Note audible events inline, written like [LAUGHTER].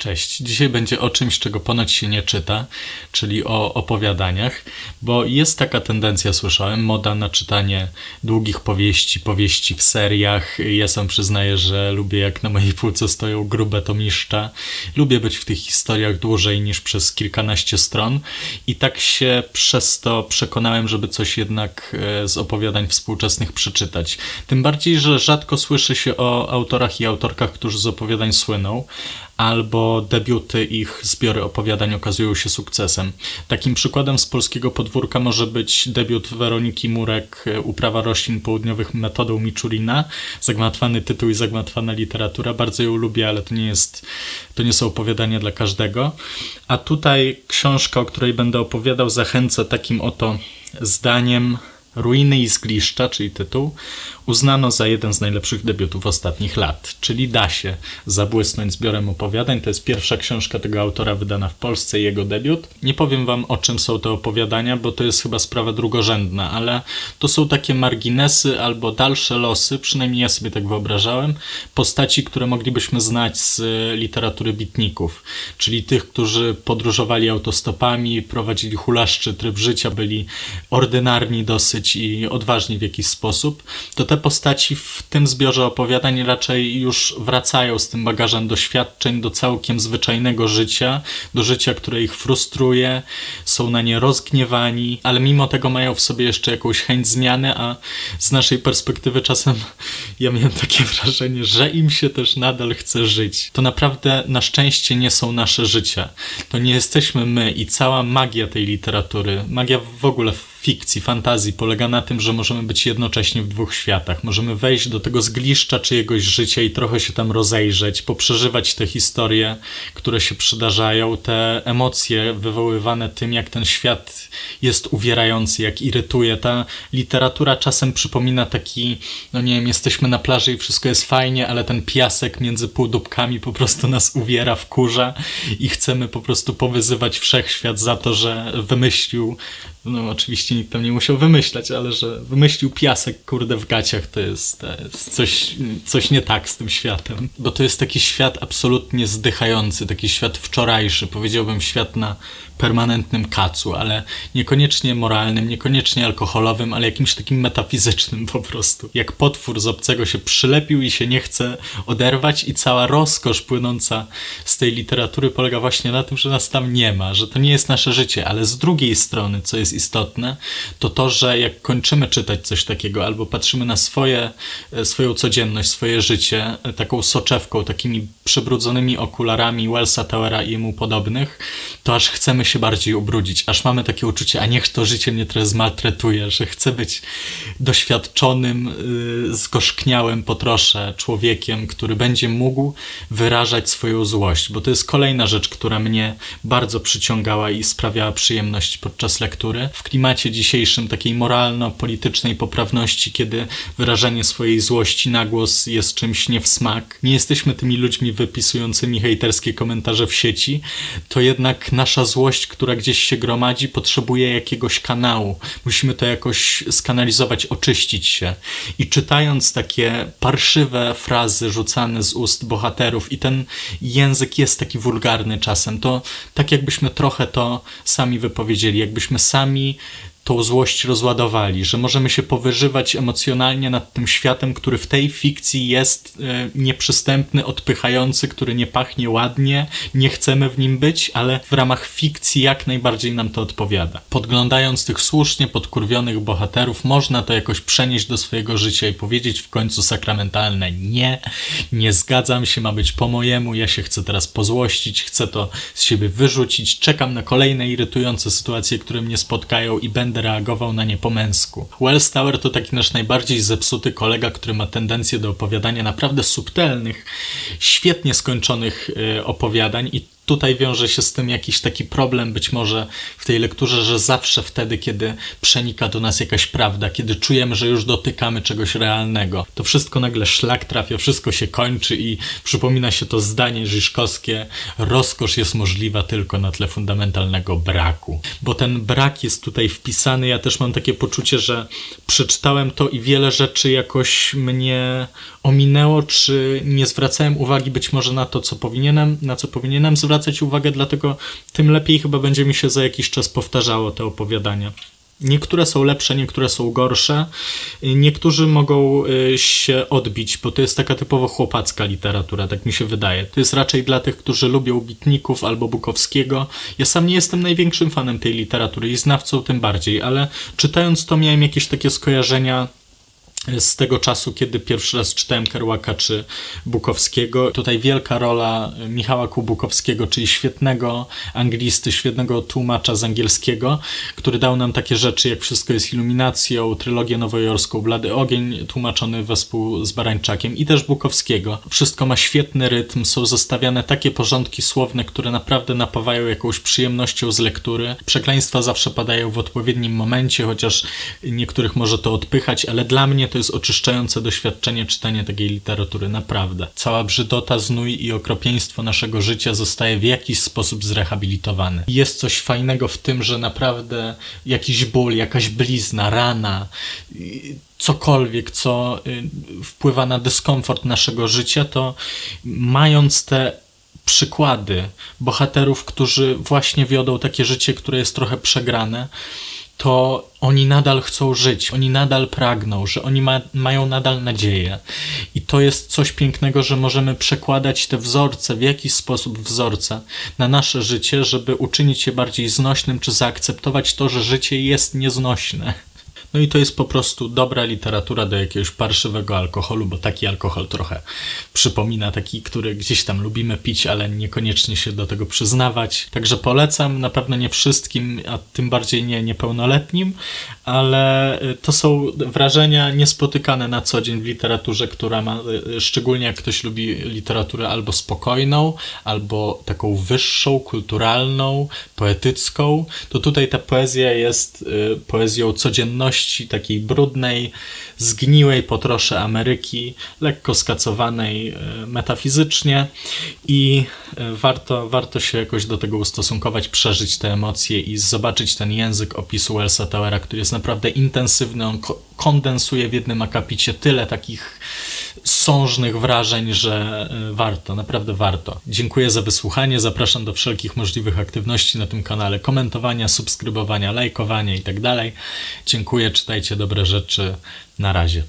Cześć. Dzisiaj będzie o czymś, czego ponoć się nie czyta, czyli o opowiadaniach, bo jest taka tendencja, słyszałem, moda na czytanie długich powieści, powieści w seriach. Ja sam przyznaję, że lubię jak na mojej półce stoją grube tomiszcza. Lubię być w tych historiach dłużej niż przez kilkanaście stron i tak się przez to przekonałem, żeby coś jednak e, z opowiadań współczesnych przeczytać. Tym bardziej, że rzadko słyszy się o autorach i autorkach, którzy z opowiadań słyną, albo debiuty ich zbiory opowiadań okazują się sukcesem. Takim przykładem z polskiego podwórka może być debiut Weroniki Murek Uprawa roślin południowych metodą Miczurina. Zagmatwany tytuł i zagmatwana literatura. Bardzo ją lubię, ale to nie jest, to nie są opowiadania dla każdego. A tutaj książka, o której będę opowiadał, zachęcę takim oto zdaniem Ruiny i zgliszcza, czyli tytuł, uznano za jeden z najlepszych debiutów ostatnich lat, czyli da się zabłysnąć zbiorem opowiadań. To jest pierwsza książka tego autora wydana w Polsce, jego debiut. Nie powiem wam o czym są te opowiadania, bo to jest chyba sprawa drugorzędna, ale to są takie marginesy albo dalsze losy, przynajmniej ja sobie tak wyobrażałem, postaci, które moglibyśmy znać z literatury bitników, czyli tych, którzy podróżowali autostopami, prowadzili hulaszczy tryb życia, byli ordynarni dosyć i odważni w jakiś sposób. To te postaci w tym zbiorze opowiadań raczej już wracają z tym bagażem doświadczeń do całkiem zwyczajnego życia, do życia, które ich frustruje, są na nie rozgniewani, ale mimo tego mają w sobie jeszcze jakąś chęć zmiany, a z naszej perspektywy czasem [LAUGHS] ja miałem takie wrażenie, że im się też nadal chce żyć. To naprawdę na szczęście nie są nasze życia. To nie jesteśmy my i cała magia tej literatury, magia w ogóle fikcji, fantazji polega na tym, że możemy być jednocześnie w dwóch światach. Możemy wejść do tego zgliszcza czyjegoś życia i trochę się tam rozejrzeć, poprzeżywać te historie, które się przydarzają, te emocje wywoływane tym, jak ten świat jest uwierający, jak irytuje. Ta literatura czasem przypomina taki, no nie wiem, jesteśmy na plaży i wszystko jest fajnie, ale ten piasek między półdubkami po prostu nas uwiera, wkurza i chcemy po prostu powyzywać wszechświat za to, że wymyślił no oczywiście nikt tam nie musiał wymyślać, ale że wymyślił piasek, kurde, w gaciach, to jest, to jest coś, coś nie tak z tym światem. Bo to jest taki świat absolutnie zdychający, taki świat wczorajszy, powiedziałbym świat na permanentnym kacu, ale niekoniecznie moralnym, niekoniecznie alkoholowym, ale jakimś takim metafizycznym po prostu. Jak potwór z obcego się przylepił i się nie chce oderwać i cała rozkosz płynąca z tej literatury polega właśnie na tym, że nas tam nie ma, że to nie jest nasze życie, ale z drugiej strony, co jest istotne, to to, że jak kończymy czytać coś takiego albo patrzymy na swoje, e, swoją codzienność, swoje życie e, taką soczewką, takimi przybrudzonymi okularami Wellsa Towera i mu podobnych, to aż chcemy się bardziej ubrudzić, aż mamy takie uczucie, a niech to życie mnie trochę zmaltretuje, że chcę być doświadczonym, yy, zgorzkniałym po trosze człowiekiem, który będzie mógł wyrażać swoją złość, bo to jest kolejna rzecz, która mnie bardzo przyciągała i sprawiała przyjemność podczas lektury. W klimacie dzisiejszym takiej moralno-politycznej poprawności, kiedy wyrażanie swojej złości na głos jest czymś nie w smak, nie jesteśmy tymi ludźmi wypisującymi hejterskie komentarze w sieci, to jednak nasza złość która gdzieś się gromadzi, potrzebuje jakiegoś kanału. Musimy to jakoś skanalizować, oczyścić się. I czytając takie parszywe frazy rzucane z ust bohaterów, i ten język jest taki wulgarny czasem, to tak jakbyśmy trochę to sami wypowiedzieli, jakbyśmy sami nami tą złość rozładowali, że możemy się powyżywać emocjonalnie nad tym światem, który w tej fikcji jest e, nieprzystępny, odpychający, który nie pachnie ładnie, nie chcemy w nim być, ale w ramach fikcji jak najbardziej nam to odpowiada. Podglądając tych słusznie podkurwionych bohaterów, można to jakoś przenieść do swojego życia i powiedzieć w końcu sakramentalne nie, nie zgadzam się, ma być po mojemu, ja się chcę teraz pozłościć, chcę to z siebie wyrzucić, czekam na kolejne irytujące sytuacje, które mnie spotkają i będę reagował na nie po męsku. Wells Tower to taki nasz najbardziej zepsuty kolega, który ma tendencję do opowiadania naprawdę subtelnych, świetnie skończonych y, opowiadań i tutaj wiąże się z tym jakiś taki problem być może w tej lekturze, że zawsze wtedy, kiedy przenika do nas jakaś prawda, kiedy czujemy, że już dotykamy czegoś realnego, to wszystko nagle szlak trafia, wszystko się kończy i przypomina się to zdanie Żyżkowskie, rozkosz jest możliwa tylko na tle fundamentalnego braku. Bo ten brak jest tutaj wpisany, ja też mam takie poczucie, że przeczytałem to i wiele rzeczy jakoś mnie ominęło, czy nie zwracałem uwagi być może na to, co powinienem, na co powinienem zwracać uwagę, dlatego tym lepiej chyba będzie mi się za jakiś czas powtarzało te opowiadania. Niektóre są lepsze, niektóre są gorsze. Niektórzy mogą y, się odbić, bo to jest taka typowo chłopacka literatura, tak mi się wydaje. To jest raczej dla tych, którzy lubią Bitników albo Bukowskiego. Ja sam nie jestem największym fanem tej literatury i znawcą tym bardziej, ale czytając to miałem jakieś takie skojarzenia z tego czasu, kiedy pierwszy raz czytałem Kerouaka czy Bukowskiego. Tutaj wielka rola Michała Kubukowskiego, czyli świetnego anglisty, świetnego tłumacza z angielskiego, który dał nam takie rzeczy jak Wszystko jest iluminacją, trylogię nowojorską, Blady ogień, tłumaczony wespół z Barańczakiem i też Bukowskiego. Wszystko ma świetny rytm, są zostawiane takie porządki słowne, które naprawdę napawają jakąś przyjemnością z lektury. Przekleństwa zawsze padają w odpowiednim momencie, chociaż niektórych może to odpychać, ale dla mnie to jest oczyszczające doświadczenie czytania takiej literatury, naprawdę. Cała brzydota, znój i okropieństwo naszego życia zostaje w jakiś sposób zrehabilitowany. Jest coś fajnego w tym, że naprawdę jakiś ból, jakaś blizna, rana, cokolwiek, co y, wpływa na dyskomfort naszego życia, to mając te przykłady bohaterów, którzy właśnie wiodą takie życie, które jest trochę przegrane, to oni nadal chcą żyć, oni nadal pragną, że oni ma, mają nadal nadzieję. I to jest coś pięknego, że możemy przekładać te wzorce, w jakiś sposób wzorce na nasze życie, żeby uczynić je bardziej znośnym, czy zaakceptować to, że życie jest nieznośne. No i to jest po prostu dobra literatura do jakiegoś parszywego alkoholu, bo taki alkohol trochę przypomina taki, który gdzieś tam lubimy pić, ale niekoniecznie się do tego przyznawać. Także polecam, na pewno nie wszystkim, a tym bardziej nie niepełnoletnim, ale y, to są wrażenia niespotykane na co dzień w literaturze, która ma, y, szczególnie jak ktoś lubi literaturę albo spokojną, albo taką wyższą, kulturalną, poetycką, to tutaj ta poezja jest y, poezją codzienności, takiej brudnej, zgniłej po trosze Ameryki, lekko skacowanej e, metafizycznie i e, warto, warto się jakoś do tego ustosunkować, przeżyć te emocje i zobaczyć ten język opisu Wellsa Towera, który jest naprawdę intensywny, on kondensuje w jednym akapicie tyle takich sążnych wrażeń, że e, warto, naprawdę warto. Dziękuję za wysłuchanie, zapraszam do wszelkich możliwych aktywności na tym kanale, komentowania, subskrybowania, lajkowania i tak. Dziękuję, czytajcie dobre rzeczy. Na razie.